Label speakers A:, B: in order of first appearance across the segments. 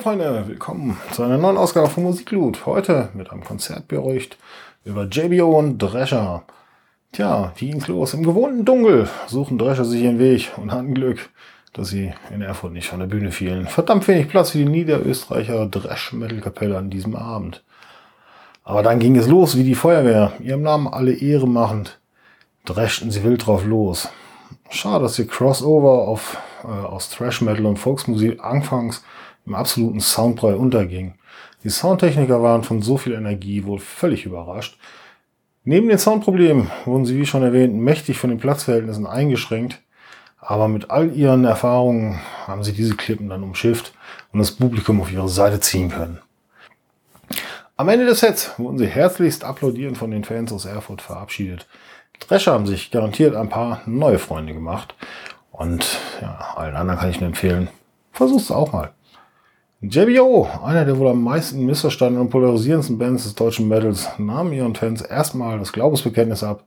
A: Freunde, willkommen zu einer neuen Ausgabe von Musikloot. Heute mit einem Konzertbericht über JBO und Drescher. Tja, wie ging's los? Im gewohnten Dunkel suchen Drescher sich ihren Weg und hatten Glück, dass sie in Erfurt nicht von der Bühne fielen. Verdammt wenig Platz für die Niederösterreicher Dresch-Metal-Kapelle an diesem Abend. Aber dann ging es los wie die Feuerwehr, ihrem Namen alle Ehre machend, dreschten sie wild drauf los. Schade, dass ihr Crossover auf, äh, aus Thrash Metal und Volksmusik anfangs im absoluten Soundbrei unterging. Die Soundtechniker waren von so viel Energie wohl völlig überrascht. Neben den Soundproblemen wurden sie, wie schon erwähnt, mächtig von den Platzverhältnissen eingeschränkt, aber mit all ihren Erfahrungen haben sie diese Klippen dann umschifft und das Publikum auf ihre Seite ziehen können. Am Ende des Sets wurden sie herzlichst applaudierend von den Fans aus Erfurt verabschiedet. Drescher haben sich garantiert ein paar neue Freunde gemacht und ja, allen anderen kann ich nur empfehlen, versuch's auch mal. JBO, einer der wohl am meisten missverstandenen und polarisierendsten Bands des deutschen Metals, nahm ihren Fans erstmal das Glaubensbekenntnis ab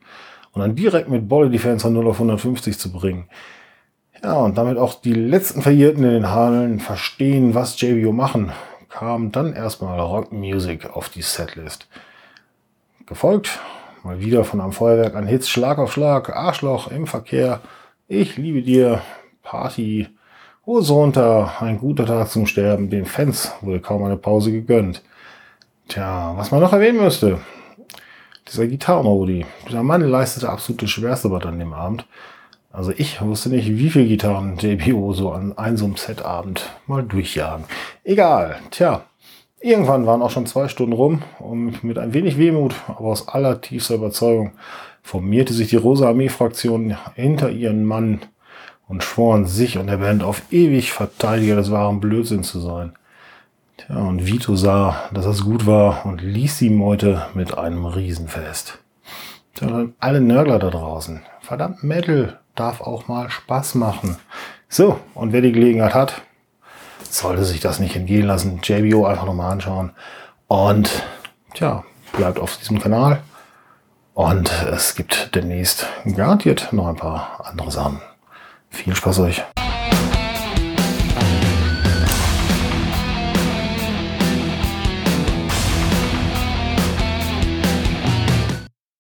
A: und dann direkt mit Bolle die Fans von 0 auf 150 zu bringen. Ja, und damit auch die letzten Verirrten in den Hallen verstehen, was JBO machen, kam dann erstmal Rock Music auf die Setlist. Gefolgt mal wieder von einem Feuerwerk an Hits Schlag auf Schlag, Arschloch im Verkehr, ich liebe dir, Party, Hose runter, ein guter Tag zum Sterben, den Fans wurde kaum eine Pause gegönnt. Tja, was man noch erwähnen müsste, dieser Gitarrenmodi. Dieser Mann leistete absolut das Schwerste an dem Abend. Also ich wusste nicht, wie viel Gitarren JBO so an einem Setabend mal durchjagen. Egal, tja. Irgendwann waren auch schon zwei Stunden rum und mit ein wenig Wehmut, aber aus aller tiefster Überzeugung formierte sich die Rosa Armee-Fraktion hinter ihren Mann und schworen sich und der Band auf ewig Verteidiger des wahren Blödsinns zu sein. Tja, und Vito sah, dass das gut war und ließ die Meute mit einem Riesenfest. Tja, alle Nörgler da draußen. Verdammt, Metal darf auch mal Spaß machen. So, und wer die Gelegenheit hat, sollte sich das nicht entgehen lassen. JBO einfach nochmal anschauen. Und tja, bleibt auf diesem Kanal. Und es gibt demnächst garantiert noch ein paar andere Sachen. Viel Spaß euch.